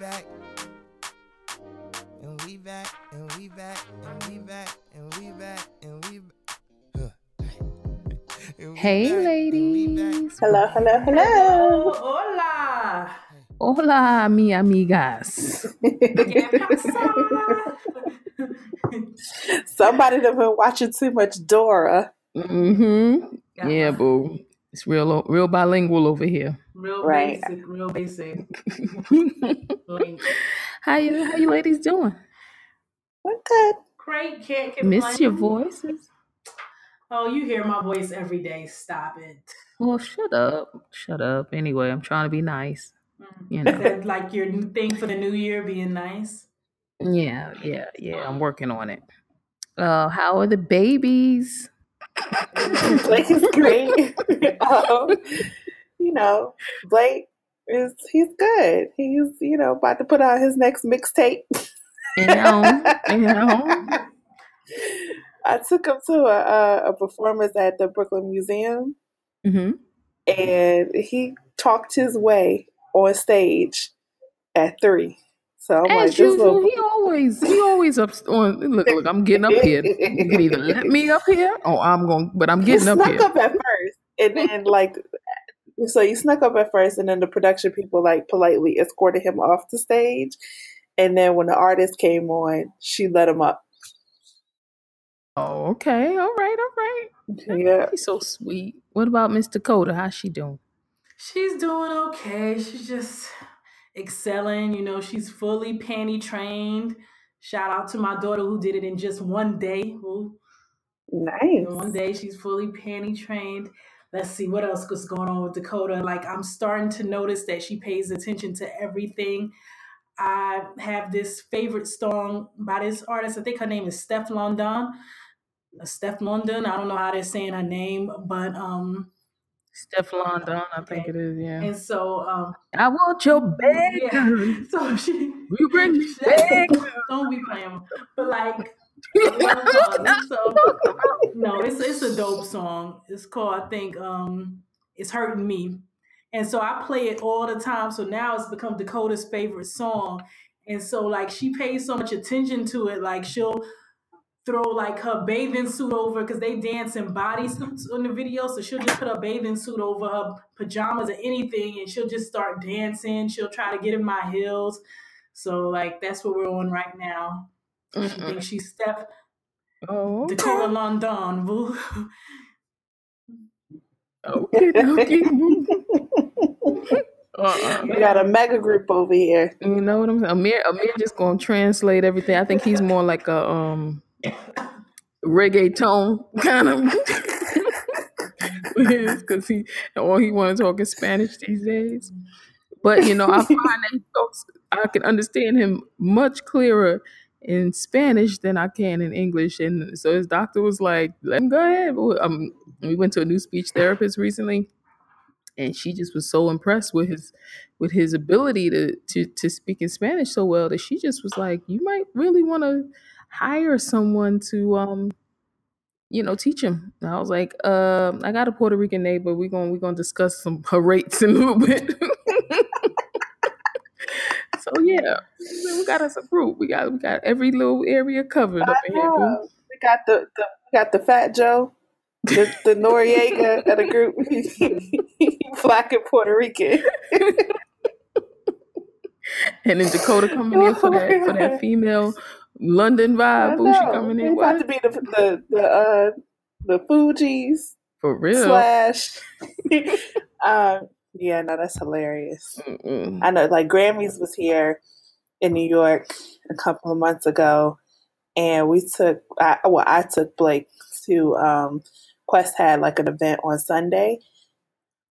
back. And we back, and we back, and we back, and we back, and we back. Hey, ladies. Hello, hello, hello. Hola. Hola, mi amigas. Somebody that been watching too much Dora. Mm-hmm. Yeah, boo. It's real, real bilingual over here. Real Right. basic, real basic. Link. how you, how you ladies doing? We're good. Great, can't complain. Miss your voices. Oh, you hear my voice every day. Stop it. Well, shut up, shut up. Anyway, I'm trying to be nice. Mm. You Is know. that like your new thing for the new year, being nice? Yeah, yeah, yeah. I'm working on it. Uh, how are the babies? Blake is great. um, you know, Blake is he's good. He's you know about to put out his next mixtape. You know, you know. I took him to a, a, a performance at the Brooklyn Museum, hmm and he talked his way on stage at three. So I'm As this usual, little he always he always up on. Look, look, I'm getting up here. You can either let me up here, or I'm going. But I'm he getting up snuck here. up at first, and then like, so he snuck up at first, and then the production people like politely escorted him off the stage, and then when the artist came on, she let him up. Oh, okay, all right, all right. Yeah, He's so sweet. What about Miss Dakota? How's she doing? She's doing okay. She's just excelling. You know, she's fully panty trained. Shout out to my daughter who did it in just one day. Who nice. In one day, she's fully panty trained. Let's see what else was going on with Dakota. Like, I'm starting to notice that she pays attention to everything. I have this favorite song by this artist. I think her name is Stefflon Don. Stefflon Don. I don't know how they're saying her name, but um, Stefflon Don, I think okay. it is. Yeah. And so um, I want your bag. yeah. So she. You bring me bacon. Don't be playing. But like, what I'm calling. So no, it's it's a dope song. It's called I think um it's hurting me. And so I play it all the time. So now it's become Dakota's favorite song. And so like she pays so much attention to it. Like she'll throw like her bathing suit over because they dance in bodysuits on the video. So she'll just put her bathing suit over her pajamas or anything and she'll just start dancing. She'll try to get in my heels. So like that's what we're on right now. She Mm-mm. thinks she's Steph Oh, Dakota okay. London. Boo. Okay, okay. Uh-uh. We got a mega group over here. You know what I'm saying? Amir, Amir just gonna translate everything. I think he's more like a um reggaeton kind of because he all he want to talk is Spanish these days. But you know, I find that he talks. I can understand him much clearer in Spanish than I can in English. And so his doctor was like, "Let him go ahead." Um, we went to a new speech therapist recently, and she just was so impressed with his with his ability to to to speak in Spanish so well that she just was like, "You might really want to hire someone to um." You know, teach him. And I was like, uh, I got a Puerto Rican neighbor. We're gonna we're gonna discuss some her rates in a little bit. So yeah, we got us a group. We got we got every little area covered up in here. boo. We got the, the we got the Fat Joe, the, the Noreaga of the group. Black and Puerto Rican. And then Dakota coming in for that for that female London vibe. Boo, she coming in about to be the the the uh the Fugees For real. slash. um, yeah, no, that's hilarious. Mm-mm. I know, like Grammys was here in New York a couple of months ago, and we took. I, well, I took Blake to. Um, Quest had like an event on Sunday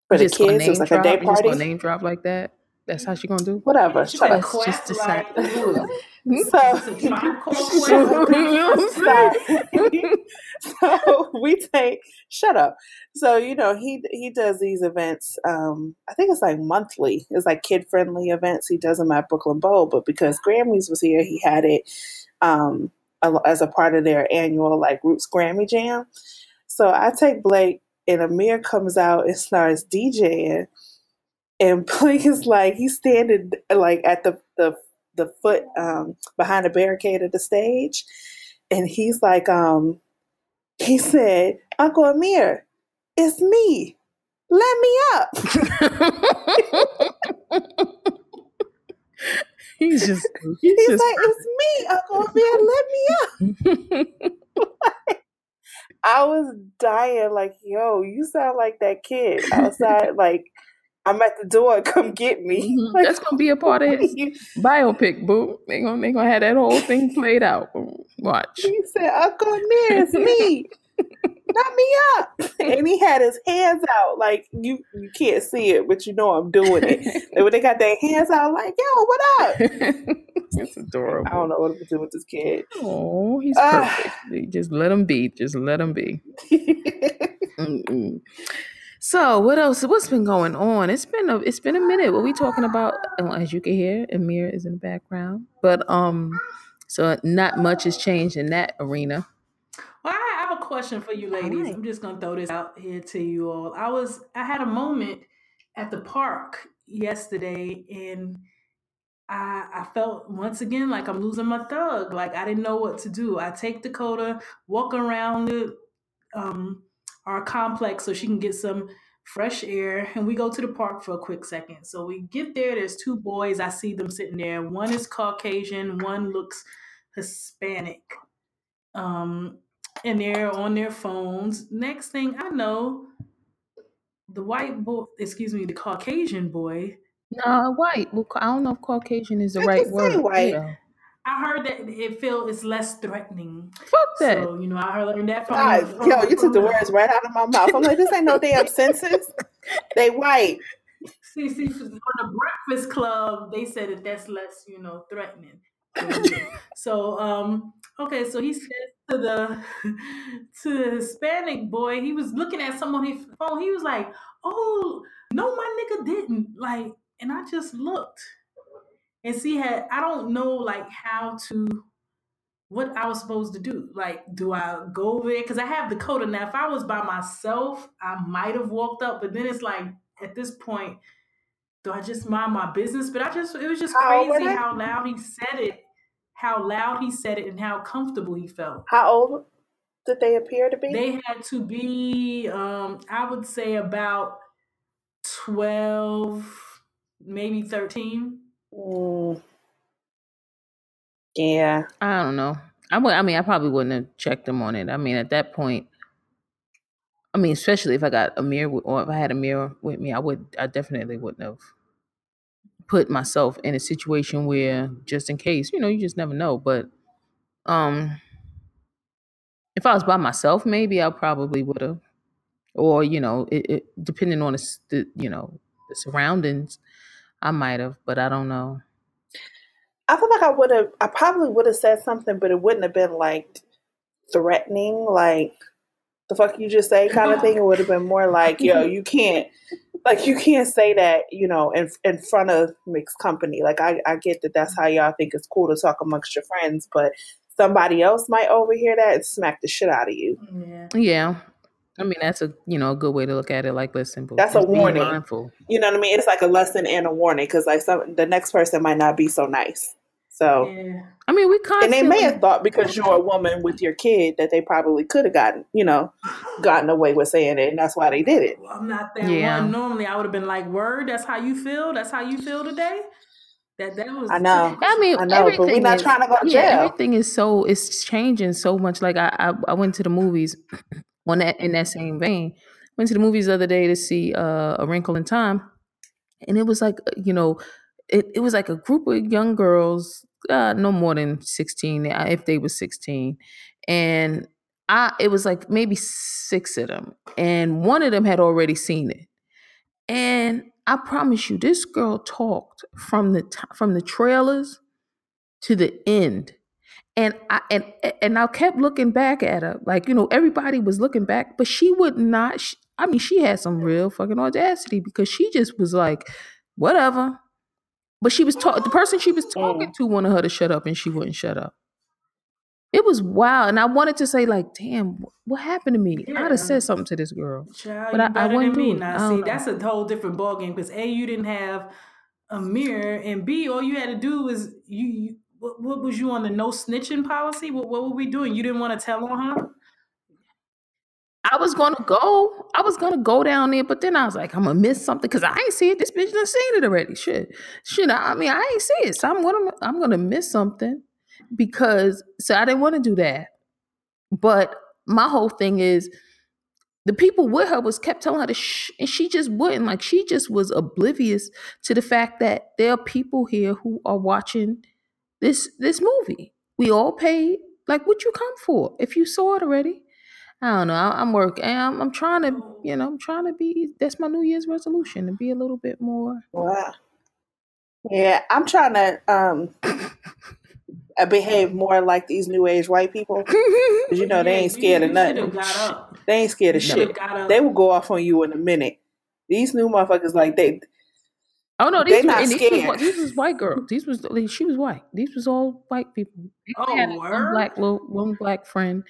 for You the kids. It was name like a drop? day You just party. name drop like that? That's how she gonna do? Whatever. She Shut said. Quest, Just decide. like, ugh. So. It's a tribe called Quest. you know what I'm saying? Sorry. so we take shut up. So you know he he does these events. Um, I think it's like monthly. It's like kid friendly events. He does them at Brooklyn Bowl, but because Grammys was here, he had it um, as a part of their annual like Roots Grammy Jam. So I take Blake, and Amir comes out and starts DJing. And Blink is like he's standing like at the the the foot um, behind the barricade of the stage, and he's like, um, he said, "Uncle Amir, it's me. Let me up." he's just he's, He's just like, "It's me, Uncle Amir. Let me up." I was dying, like, yo, you sound like that kid outside. like, I'm at the door, come get me. Mhm. Like, That's gonna be a part of his biopic, boo. They gonna they gonna have that whole thing played out. Watch. He said, Uncle it's me. Let me up. And he had his hands out, like you you can't see it, but you know I'm doing it. And when they got their hands out, like, yo, what up? it's adorable. I don't know what to do with this kid. Oh, he's Ah. perfect. Just let him be. Just let him be. So, what else? What's been going on? It's been a it's been a minute. What we talking about? Well, as you can hear, Amir is in the background. But um, so not much has changed in that arena. Well, I have a question for you ladies. Alright. I'm just gonna throw this out here to you all. I was I had a moment at the park yesterday and I I felt once again like I'm losing my thug. Like I didn't know what to do. I take Dakota, walk around the um our complex so she can get some fresh air and we go to the park for a quick second. So we get there, there's two boys. I see them sitting there. One is Caucasian, one looks Hispanic. Um and they're on their phones. Next thing I know, the white boy, excuse me, the Caucasian boy, No, white. Well, I don't know if Caucasian is the I right can word. say white. Yeah. I heard that it feel it's less threatening. Fuck that. So, you know, I learned that from, God, from yo, you took the words right out of my mouth. I'm like, this ain't no damn census. They white. See, see, for- on the Breakfast Club, they said that that's less, you know, threatening. so, um, okay, so he said to the to the Hispanic boy, he was looking at someone on his phone. He was like, "Oh, no, my nigga didn't." Like, and I just looked, and see, had I don't know like how to what I was supposed to do. Like, do I go over there? Because I have Dakota now. If I was by myself, I might have walked up, but then it's like at this point, do I just mind my business? But I just it was just How crazy they? how loud he said it, how loud he said it, and how comfortable he felt. How old did they appear to be? They had to be, um, I would say about twelve, maybe thirteen. Mm. Yeah. I don't know. I mean, I probably wouldn't have checked them on it. I mean, at that point, I mean, especially if I got Amir or if I had Amir with me, I would. I definitely wouldn't have put myself in a situation where, just in case, you know, you just never know. But um, if I was by myself, maybe I probably would have, or you know, it, it depending on the, the you know the surroundings, I might have. But I don't know. I feel like I would have, I probably would have said something, but it wouldn't have been like threatening, like the fuck you just say kind of thing. It would have been more like, yo, you can't, like, you can't say that, you know, in in front of mixed company. Like, I, I get that that's how y'all think it's cool to talk amongst your friends, but somebody else might overhear that and smack the shit out of you. Yeah. Yeah. I mean, that's a you know a good way to look at it. Like, listen, boo, That's a warning. mindful. You know what I mean? It's like a lesson and a warning because, like, some the next person might not be so nice. So. Yeah. I mean, we constantly And they may have thought because you're a woman with your kid that they probably could have gotten, you know, gotten away with saying it, and that's why they did it. Well, I'm not that Yeah. one. Normally, I would have been like, "Word, that's how you feel. That's how you feel today." That that was. I know. I mean, I know, but everything we're not is- trying to go to yeah, jail. everything is so it's changing so much. Like I, I, I went to the movies on that in that same vein. Went to the movies the other day to see uh, A Wrinkle in Time, and it was like uh, you know, it, it was like a group of young girls, uh, no more than sixteen, uh, if they were sixteen, and I it was like maybe six of them, and one of them had already seen it, and I promise you, this girl talked from the t- from the trailers to the end. And I and and I kept looking back at her, like you know, everybody was looking back, but she would not. She, I mean, she had some real fucking audacity because she just was like, whatever. But she was talking. The person she was oh. talking to wanted her to shut up, and she wouldn't shut up. It was wild, and I wanted to say like, "Damn, what happened to me?" I'd have said something to this girl. Child, But I- I wouldn't me. do it. Now, see, know. that's a whole different ballgame because A, you didn't have Amir, and B, all you had to do was you. you what, what was you on the no snitching policy? What, what were we doing? You didn't want to tell on her? I was gonna go. I was gonna go down there, but then I was like, I'm gonna miss something because I ain't see it. This bitch done seen it already. Shit, shit. I mean, I ain't see it, so I'm gonna I'm gonna miss something because so I didn't want to do that. But my whole thing is the people with her was kept telling her to shh, and she just wouldn't. Like she just was oblivious to the fact that there are people here who are watching this this movie. We all paid. Like, what you come for? If you saw it already, I don't know. I, I'm working. I'm, I'm trying to, you know, I'm trying to be. That's my New Year's resolution to be a little bit more. Wow. Yeah, I'm trying to um uh, behave more like these new age white people. 'Cause you know they ain't scared you, of nothing. should've got up. They ain't scared of shit. Should've got up. They will go off on you in a minute. These new motherfuckers like they Oh no, They these, not and these was, these was white girls. These was she was white. These was all white people. They only Oh, had like one black little one black friend.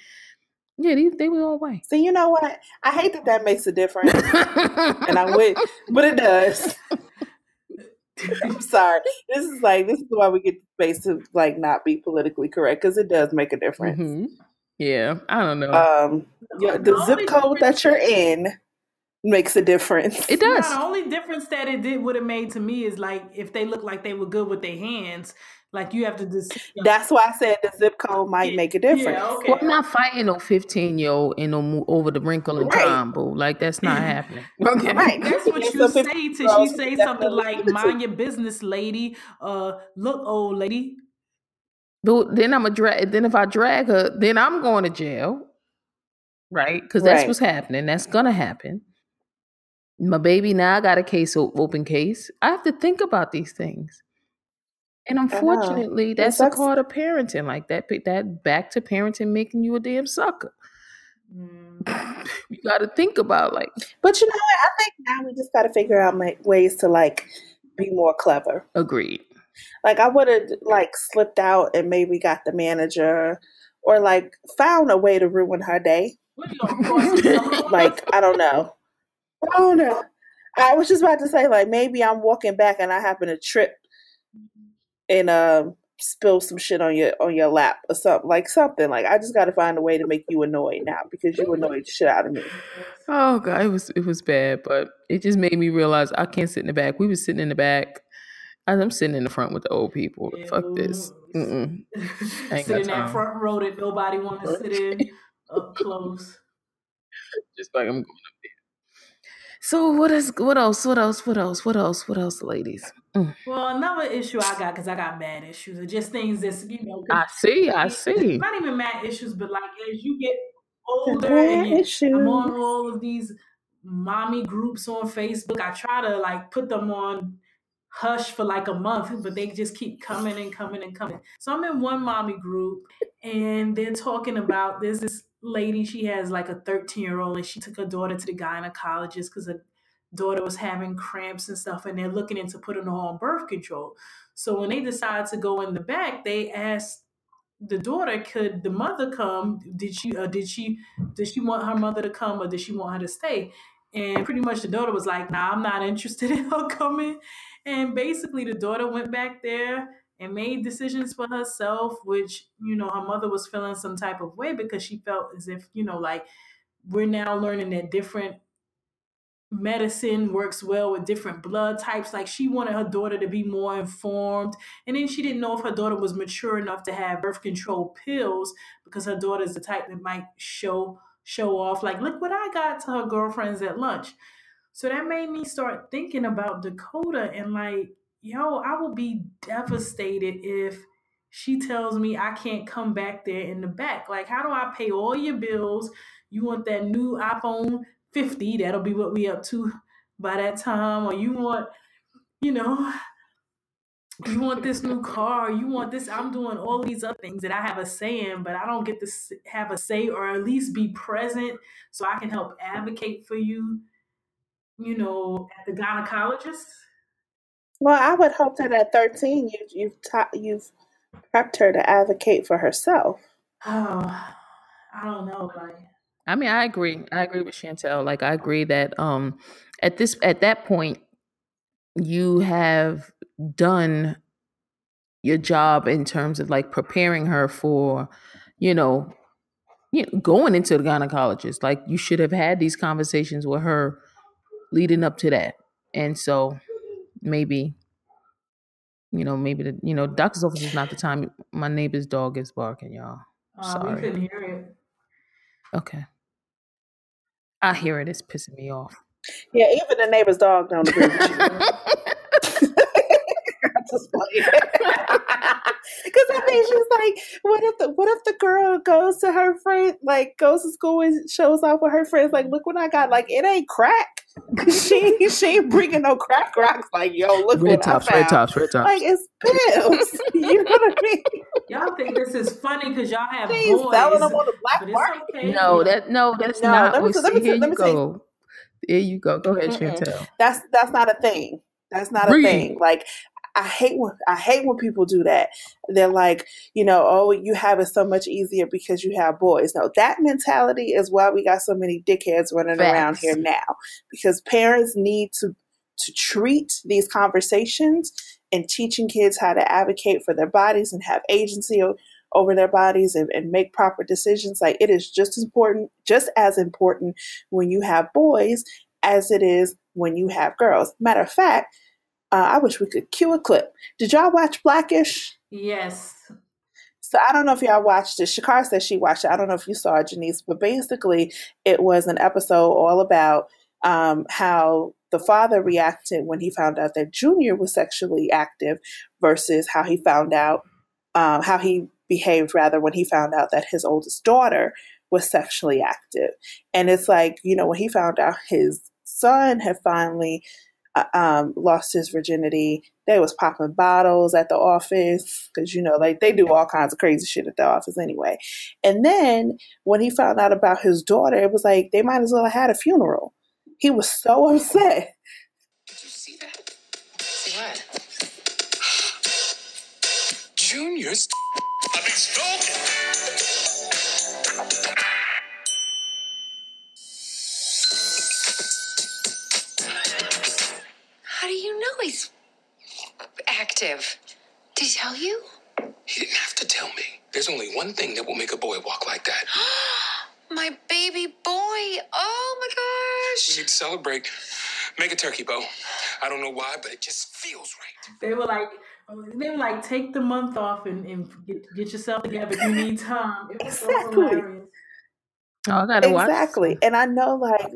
Yeah, these, they were all white. see. You know what? I hate that that makes a difference, and I would, but it does. I'm sorry. This is like this is why we get the space to like not be politically correct because it does make a difference. Mhm. Yeah, I don't know. Um, your, the The zip code that you're in makes a difference. it Now, does. the only difference that it did would have made to me is like if they look like they were good with their hands, like you have to just. That's why I said the zip code might make a difference. Yeah, okay. Well, I'm not fighting no 15 year old in no over the wrinkle in Right. time, boo. Like that's not happening. Okay. Right. That's what you some say 50 to she say something like "Mind your business, lady." Uh, look, old lady. But then I'm a drag. Then if I drag her, then I'm going to jail, right? Because that's Right. what's happening. That's gonna happen. My baby now I got a case open case. I have to think about these things, and unfortunately, that's a part of parenting. Like that, that back to parenting, making you a damn sucker. Mm, You got to think about like, But you know what? I think now we just got to figure out ways to like be more clever. agreed. Like I would have like slipped out and maybe got the manager or like found a way to ruin her day. what you gonna cross yourself? Like I don't know. I don't know. I was just about to say like maybe I'm walking back and I happen to trip and um spill some shit on your on your lap or something like something like I just got to find a way to make you annoyed now because you annoyed the shit out of me. Oh god, it was it was bad, but it just made me realize I can't sit in the back. We was sitting in the back. I'm sitting in the front with the old people. Yeah, Fuck this. boo. Mm-mm. Ain't sit got in that front row that nobody want to sit in up close. Just like I'm going up there. So what is what else? What else? What else? What else? What else, ladies? Mm. Well, another issue I got because I got mad issues are just things that's you know. I see. I see. Not even mad issues, but like as you get older Bad and you, issue. I'm on all of these mommy groups on Facebook. I try to like put them on hush for like a month, but they just keep coming and coming and coming. So I'm in one mommy group and they're talking about there's this lady, she has like a 13 year old and she took her daughter to the gynecologist because her daughter was having cramps and stuff and they're looking into putting her on birth control. So when they decided to go in the back, they asked the daughter, could the mother come? Did she uh, did she did she want her mother to come or did she want her to stay? And pretty much the daughter was like, nah, I'm not interested in her coming. And basically the daughter went back there and made decisions for herself, which, you know, her mother was feeling some type of way because she felt as if, you know, like we're now learning that different medicine works well with different blood types. Like she wanted her daughter to be more informed. And then she didn't know if her daughter was mature enough to have birth control pills because her daughter's the type that might show show off like look what I got to her girlfriends at lunch. So that made me start thinking about Dakota and like, yo, I will be devastated if she tells me I can't come back there in the back. Like, how do I pay all your bills? You want that new iPhone 50, that'll be what we up to by that time, or you want, you know, you want this new car, you want this. I'm doing all these other things that I have a say in, but I don't get to have a say or at least be present so I can help advocate for you, you know, at the gynecologist. Well, I would hope that at 13 you you've taught you've prepped her to advocate for herself. Oh, I don't know. Like, I mean, I agree. I agree with Chantel. Like, I agree that um, at this at that point, you have done your job in terms of like preparing her for, you know, you know, going into the gynecologist. Like, you should have had these conversations with her leading up to that, and so maybe. You know, maybe the you know doctor's office is not the time. My neighbor's dog is barking, y'all. uh, we Sorry. couldn't hear it. Okay. I hear it. It's pissing me off. Yeah, even the neighbor's dog don't agree with you. just playing. Because I mean, she's like, what if the what if the girl goes to her friend, like goes to school and shows off with her friends, like, look what I got, like it ain't crack. she she ain't bringing no crack rocks. Like, yo, look red what tops, I found. red tops, red tops. Like it's pills. you know what I mean? Y'all think this is funny because y'all have She ain't boys, selling them on the black market. okay. no, that no, that's No, not. let me Well, t- let see, me here let you me tell you- go. There you go. Go ahead, Mm-mm. Chantel. That's that's not a thing. That's not a thing. Like I hate when I hate when people do that. They're like, you know, oh, you have it so much easier because you have boys. No, that mentality is why we got so many dickheads running around here now. Because parents need to to treat these conversations and teaching kids how to advocate for their bodies and have agency over their bodies and, and make proper decisions. Like it is just as important, just as important when you have boys as it is when you have girls. Matter of fact, uh, I wish we could cue a clip. Did y'all watch Blackish? Yes. So I don't know if y'all watched it. Shakara said she watched it. I don't know if you saw it, Janice, but basically it was an episode all about um, how the father reacted when he found out that Junior was sexually active versus how he found out, um, how he behaved rather when he found out that his oldest daughter was sexually active. And it's like, you know, when he found out his son had finally um, lost his virginity, they was popping bottles at the office because you know like they do all kinds of crazy shit at the office anyway and then when he found out about his daughter it was like they might as well have had a funeral he was so upset Did you see that? See what? Junior's. I've been stalking. Active? Did he tell you? He didn't have to tell me. There's only one thing that will make a boy walk like that. My baby boy. Oh my gosh. We need to celebrate. Make a turkey, Bow. I don't know why, but it just feels right. They were like, oh, they were like, take the month off and, and get, get yourself together if you need time. It was so Exactly. hilarious. Oh, I gotta watch. exactly and i know like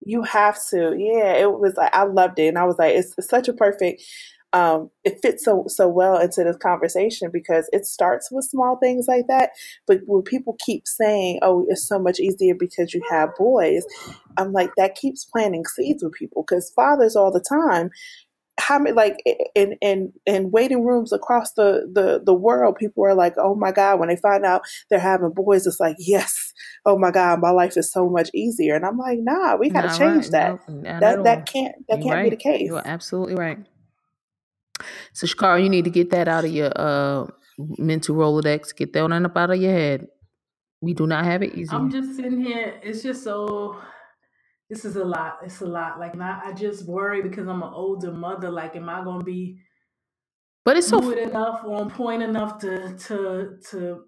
you have to yeah it was like i loved it and i was like it's, it's such a perfect um it fits so so well into this conversation because it starts with small things like that but when people keep saying oh it's so much easier because you have boys i'm like that keeps planting seeds with people because fathers all the time how many like in in in waiting rooms across the the the world people are like oh my god when they find out they're having boys it's like yes oh my god my life is so much easier and i'm like nah we got to change right. that No, that that can't that can't right. be the case You are absolutely right. So, Shakara, you need to get that out of your uh, mental Rolodex. Get that one up out of your head. We do not have it easy. I'm just sitting here. It's just so. This is a lot. It's a lot. Like, and I, I just worry because I'm an older mother. Like, am I gonna be but it's so fluid enough, on point enough to to to?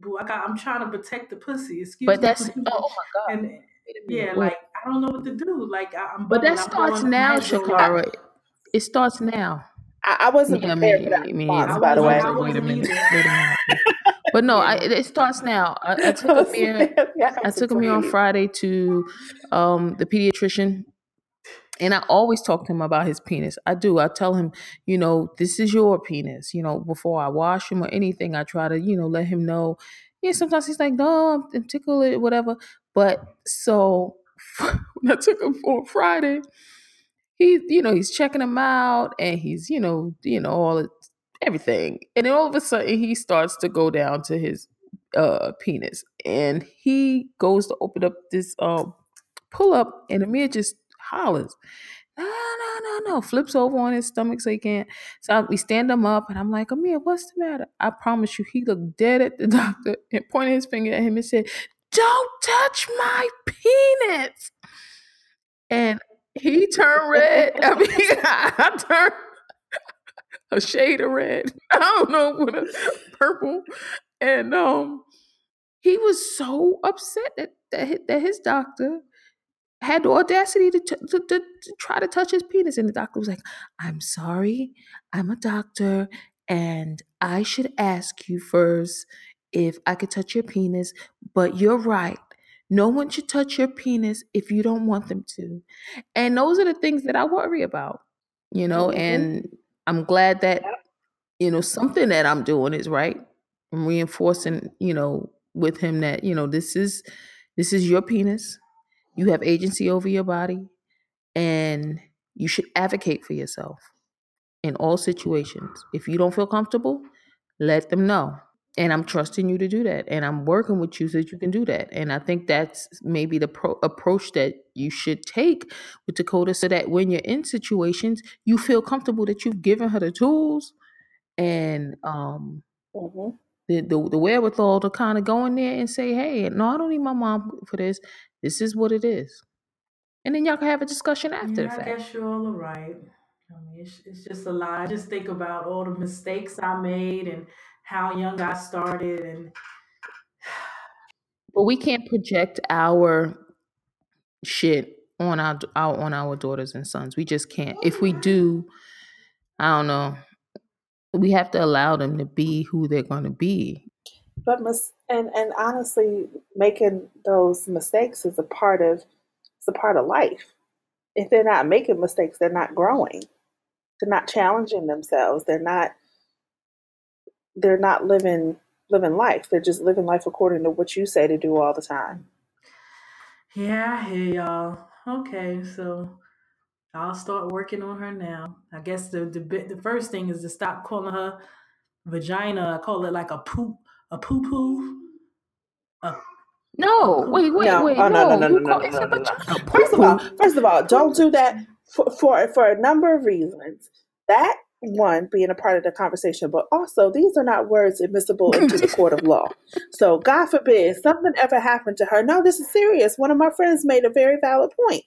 Boo, I got. I'm trying to protect the pussy. Excuse But me. that's oh, oh my god. and Wait a yeah, minute. Wait. like I don't know what to do. Like I, I'm. but that. I'm starts going- now, I had to Shakara. It starts now. I, I wasn't Yeah, I prepared mean, for that I mean, response I by the way wasn't- Wait a minute. Wait a minute. But no, I, it starts now. I, I took Amir. I took Amir on Friday to um, the pediatrician, and I always talk to him about his penis. I do. I tell him, you know, this is your penis. You know, before I wash him or anything, I try to, you know, let him know. Yeah, sometimes he's like, no, I'm tickle it, whatever. But so when I took him on Friday, he, you know, he's checking him out, and he's, you know, you know, all everything, and then all of a sudden he starts to go down to his uh penis, and he goes to open up this um pull up, and Amir just hollers. no, no, no, no. Flips over on his stomach so he can't. So we stand him up, and I'm like, Amir, what's the matter? I promise you, he looked dead at the doctor and pointed his finger at him and said, Don't touch my penis. And he turned red. I mean, I turned a shade of red. I don't know what a purple. And um, he was so upset that that that his doctor had the audacity to, t- to, to, to try to touch his penis. And the doctor was like, I'm sorry, I'm a doctor, and I should ask you first if I could touch your penis, but you're right. No one should touch your penis if you don't want them to. And those are the things that I worry about, you know, Mhm. and I'm glad that, you know, something that I'm doing is right. I'm reinforcing, you know, with him that, you know, this is this is your penis. You have agency over your body and you should advocate for yourself in all situations. If you don't feel comfortable, let them know. And I'm trusting you to do that. And I'm working with you so that you can do that. And I think that's maybe the pro- approach that you should take with Dakota so that when you're in situations, you feel comfortable that you've given her the tools and um, hmm the, the, the wherewithal to kind of go in there and say, hey, no, I don't need my mom for this. This is what it is. And then y'all can have a discussion after Yeah, the I fact. guess you're all right. I mean, it's, it's just a lot. I just think about all the mistakes I made and how young I started, and But we can't project our shit on our, our on our daughters and sons. We just can't. If we do, I don't know. We have to allow them to be who they're going to be. But mis- and and honestly, making those mistakes is a part of it's a part of life. If they're not making mistakes, they're not growing. They're not challenging themselves. They're not they're not living living life. They're just living life according to what you say to do all the time. yeah, I hear y'all. Okay, so I'll start working on her now. I guess the the bit the first thing is to stop calling her vagina. I call it like a poop a poo poo. A No, wait, wait, No, wait. oh no, no, no, no, you no, call no, it's no, a no, no. vagina. First of all, Poo-poo. first of all, don't do that for for, for a number of reasons. That one being a part of the conversation, but also these are not words admissible into the court of law. So God forbid something ever happened to her. No, this is serious. One of my friends made a very valid point.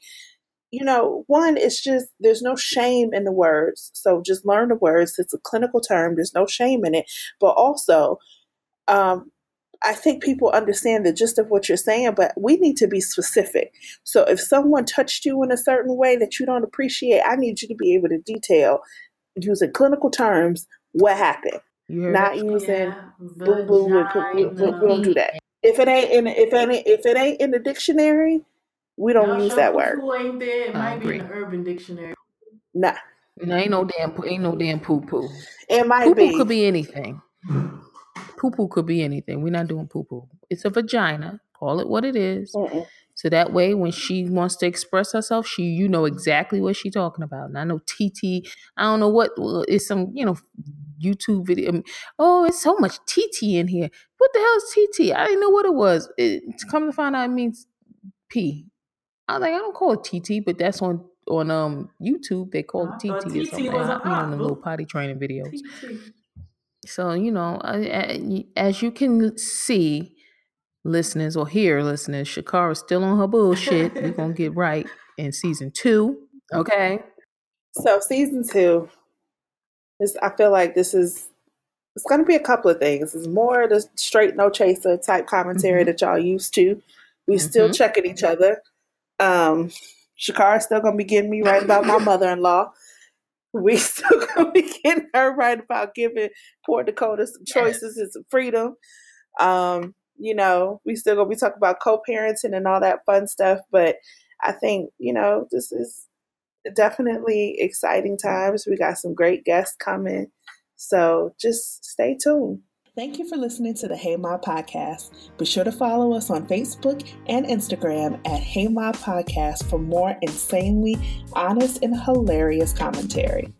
You know, one, it's just there's no shame in the words. So just learn the words. It's a clinical term. There's no shame in it. But also, um, I think people understand the gist of what you're saying, but we need to be specific. So if someone touched you in a certain way that you don't appreciate, I need you to be able to detail using clinical terms what happened. You Not using yeah, boo boo. We, we, we, we don't do that. If it ain't in if it ain't if it ain't in the dictionary, we don't Y'all use that word. ain't there? It I might be agree. in the Urban Dictionary. Nah, No, ain't no damn, ain't no damn poo poo. it might Poo poo be. could be anything. Poo poo could be anything. We're not doing poo poo. It's a vagina. Call it what it is. Mm-mm. So that way, when she wants to express herself, she you know exactly what she's talking about. And I know TT. I don't know what it's some you know YouTube video. Oh, it's so much TT in here. What the hell is TT? I didn't know what it was. It, come to find out, it means P. I was like, I don't call it TT, but that's on on um YouTube. They call it TT or TT something. was I- an You know, op, the little potty training videos. So, you know, as you can see, listeners or here listeners, Shakara's still on her bullshit. We're to get right in season two. Okay. So season two is I feel like this is it's gonna be a couple of things. It's more the straight no chaser type commentary Mhm. that y'all used to. We still Mhm. checking each other. Um Shakara's still gonna be getting me right about my mother in law. We still gonna be getting her right about giving poor Dakota some choices and some freedom. Um, you know, we still gonna be talking about co-parenting and all that fun stuff, but I think, you know, this is definitely exciting times. We got some great guests coming. So just stay tuned. Thank you for listening to the Hey Ma podcast. Be sure to follow us on Facebook and Instagram at Hey Ma Podcast for more insanely honest and hilarious commentary.